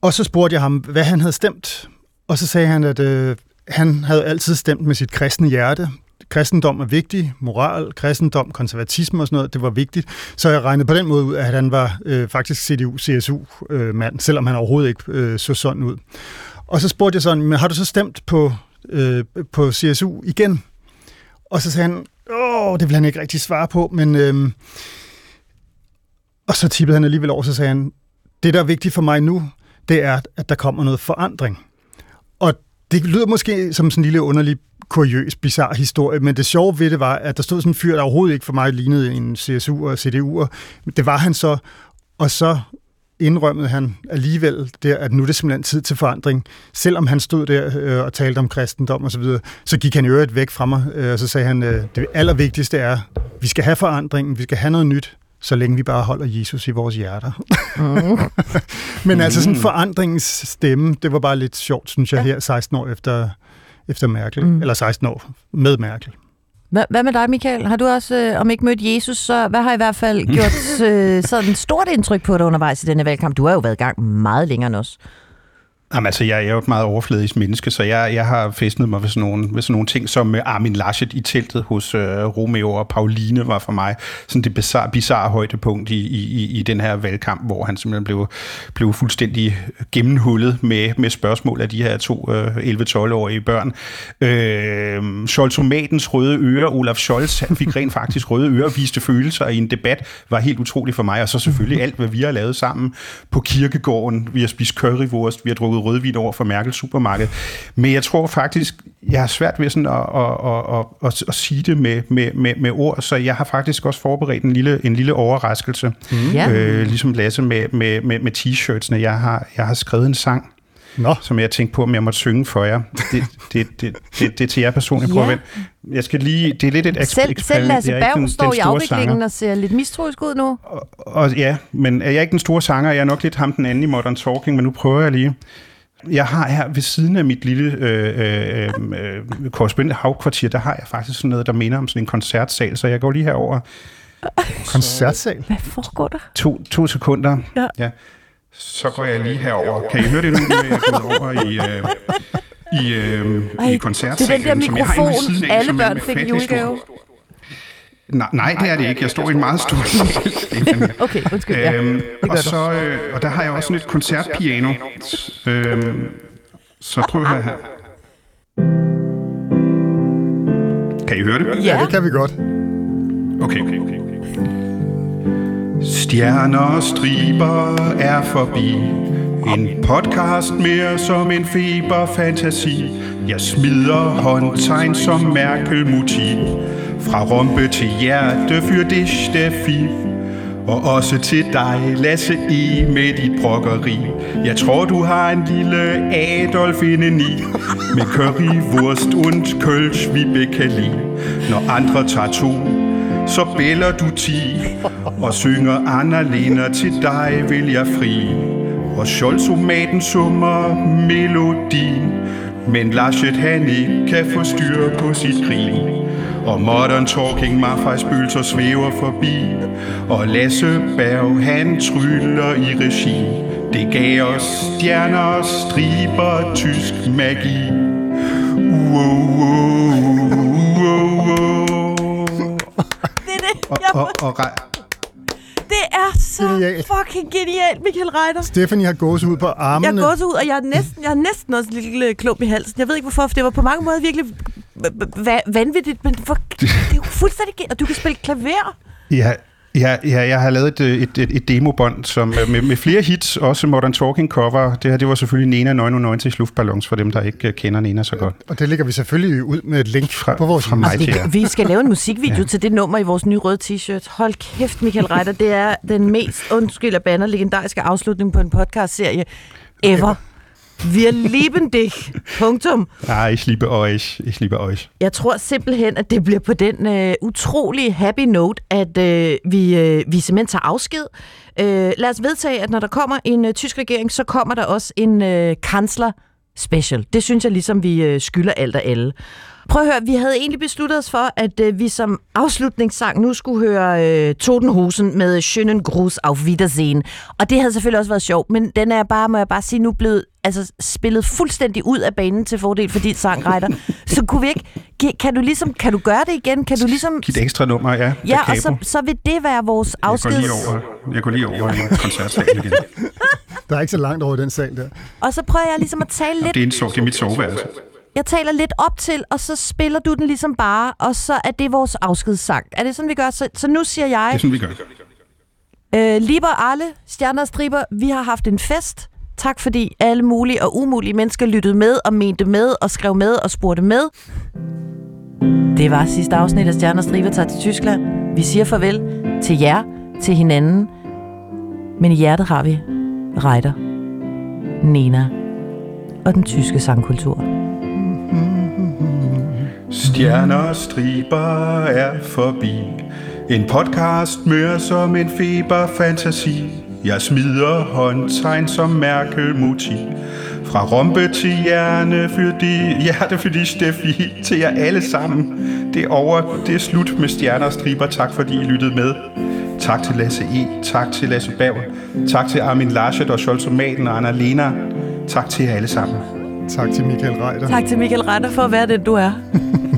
C: Og så spurgte jeg ham, hvad han havde stemt, og så sagde han, at øh, han havde altid stemt med sit kristne hjerte kristendom er vigtig, moral, kristendom, konservatisme og sådan noget, det var vigtigt. Så jeg regnede på den måde ud, at han var øh, faktisk CDU-CSU-mand, øh, selvom han overhovedet ikke øh, så sådan ud. Og så spurgte jeg sådan, men har du så stemt på, øh, på CSU igen? Og så sagde han, åh, det vil han ikke rigtig svare på, men... Øh, og så tippede han alligevel over, så sagde han, det der er vigtigt for mig nu, det er, at der kommer noget forandring. Og det lyder måske som sådan en lille underlig kuriøs, bizarre historie, men det sjove ved det var, at der stod sådan en fyr, der overhovedet ikke for mig lignede en CSU og CDU, og det var han så, og så indrømmede han alligevel der, at nu er det simpelthen tid til forandring. Selvom han stod der øh, og talte om kristendom og så videre, så gik han i øvrigt væk fra mig, øh, og så sagde han, øh, det allervigtigste er, vi skal have forandringen, vi skal have noget nyt, så længe vi bare holder Jesus i vores hjerter. Mm. Men altså sådan forandringens stemme, det var bare lidt sjovt, synes jeg, her 16 år efter, efter Merkel, mm. eller 16 år med Merkel.
B: Hvad, hvad med dig, Michael? Har du også, øh, om ikke mødt Jesus, så hvad har i hvert fald gjort øh, sådan et stort indtryk på dig undervejs i denne valgkamp? Du har jo været i gang meget længere end os.
D: Jamen, altså, jeg er jo et meget overfladisk menneske, så jeg, jeg har festnet mig ved sådan, nogle, ved sådan nogle ting, som øh, Armin Laschet i teltet hos øh, Romeo og Pauline var for mig sådan det bizarre, bizarre højdepunkt i, i, i den her valgkamp, hvor han simpelthen blev, blev fuldstændig gennemhullet med, med spørgsmål af de her to øh, 11-12-årige børn. Øh, Scholz-Tomatens røde ører, Olaf Scholz, han fik rent faktisk røde ører, viste følelser i en debat, var helt utrolig for mig, og så selvfølgelig alt, hvad vi har lavet sammen på kirkegården. Vi har spist currywurst, vi har drukket drukket rødvin over for Merkel supermarked. Men jeg tror faktisk, jeg har svært ved sådan at, at, at, at, at, at sige det med, med, med, med ord, så jeg har faktisk også forberedt en lille, en lille overraskelse, mm. øh, ligesom Lasse med, med, med, med t-shirtsene. Jeg har, jeg har skrevet en sang, Nå. som jeg tænkte på, om jeg måtte synge for jer. Det, det, det, det, det er til jer personligt. Ja. Prøv Jeg skal lige, det er lidt et eksperiment.
B: Selv, selv Lasse Berg står i afviklingen sanger. og ser lidt mistroisk ud nu.
D: Og, og, ja, men er jeg ikke den store sanger? Jeg er nok lidt ham den anden i Modern Talking, men nu prøver jeg lige. Jeg har her ved siden af mit lille øh, øh, øh, korrespondent havkvarter, der har jeg faktisk sådan noget, der minder om sådan en koncertsal, så jeg går lige herover.
C: Koncertsal?
B: Hvad foregår der?
D: To, to sekunder. Ja. ja. Så går jeg lige herover. Kan I høre det nu, når jeg er over i... Øh, i, øh, Ej, i koncertsalen,
B: det er den der mikrofon, alle børn fik i julegave.
D: Nej, nej, det er det ikke. Jeg står i en meget stor
B: Okay, undskyld. Ja. Øhm,
D: og, så, øh, og der har jeg også sådan et koncertpiano. Øhm, så prøv her. Kan I høre det?
C: Ja, det kan vi godt.
D: Okay, okay, okay. Stjerner og striber er forbi En podcast mere som en feberfantasi Jeg smider håndtegn som mærkelmotiv fra rumpe til hjerte fyr det Steffi og også til dig, Lasse E. med dit brokkeri. Jeg tror, du har en lille Adolf indeni. i, med currywurst und kølsch, vi kan lide. Når andre tager to, så bæller du ti, og synger Anna Lena til dig vil jeg fri. Og Scholzomaten summer melodien Men Laschet han ikke kan få styr på sit grin og Modern Talking Maffei spøgelser svæver forbi Og Lasse Berg han tryller i regi Det gav os stjerner, striber, tysk magi Wow, wow, wow, wow.
B: Det er det. Jeg
D: og, og, og,
B: så
C: Genialt.
B: fucking genialt, Michael Reiter.
C: Stephanie har gået ud på armene.
B: Jeg er gået ud, og jeg er næsten, jeg er næsten også en lille klump i halsen. Jeg ved ikke hvorfor, for det var på mange måder virkelig va- vanvittigt, men for, det er jo fuldstændig genialt, og du kan spille klaver.
D: Ja, ja, ja, jeg har lavet et, et, et, et demobånd som, øh, med, med flere hits, også Modern Talking cover. Det her det var selvfølgelig Nena 99 luftballons, for dem, der ikke øh, kender Nena så godt.
C: Og det lægger vi selvfølgelig ud med et link
D: Fra,
C: på vores
D: fra mig til
B: Vi, vi skal lave en musikvideo
D: Ja.
B: til det nummer i vores nye røde t-shirt. Hold kæft, Michael Reiter. Det er den mest, undskyld af bander, legendariske afslutning på en podcast-serie ever. Wir lieben dich. Punktum.
D: Nej, ich liebe euch. Ich liebe euch.
B: Jeg tror simpelthen, at det bliver på den øh, utrolig happy note, at øh, vi, øh, vi simpelthen tager afsked. Øh, lad os vedtage, at når der kommer en øh, tysk regering, så kommer der også en øh, kansler special. Det synes jeg ligesom, vi øh, skylder alt og alle. Prøv at høre, vi havde egentlig besluttet os for, at øh, vi som afslutningssang nu skulle høre øh, Totenhusen med Schönen Gruß auf Wiedersehen. Og det havde selvfølgelig også været sjovt, men den er bare, må jeg bare sige, nu blevet altså, spillet fuldstændig ud af banen til fordel for dit sangretter. så kunne vi ikke... Kan- du ligesom, kan du gøre det igen? Kan du ligesom...
D: Giv et ekstra nummer, ja.
B: Ja, og så, så vil det være vores
D: Jeg går lige over, jeg går lige over i koncertsalen igen.
C: Der er ikke så langt over i den sal der.
B: Og så prøver jeg ligesom at tale lidt
D: Det er, en sov, det er mit soveværelse.
B: Jeg taler lidt op til, og så spiller du den ligesom bare, og så er det vores afskedssang. Er det sådan, vi gør? Så, så nu siger
D: Det er
B: jeg,
D: sådan, vi gør.
B: øh, Lieber alle, stjerner og striber, vi har haft en fest. Tak fordi alle mulige og umulige mennesker lyttede med og mente med og skrev med og spurgte med. Det var sidste afsnit af Stjerner og Striber tager til Tyskland. Vi siger farvel til jer, til hinanden. Men i hjertet har vi Reiter, Nena og den tyske sangkultur.
D: Stjerner og striber er forbi. En podcast mør som en feberfantasi. Jeg smider håndtegn som mærkelmotiv. Fra rompe til hjerne, fordi, hjerte fordi Steffi, til jer alle sammen. Det er over, det er slut med stjerner og striber. Tak fordi I lyttede med. Tak til Lasse E. Tak til Lasse Berg. Tak til Armin Laschet og Scholzomaten og Anna Lena. Tak til jer alle sammen.
C: Tak til Michael Reiter.
B: Tak til Michael Retter for at være den, du er.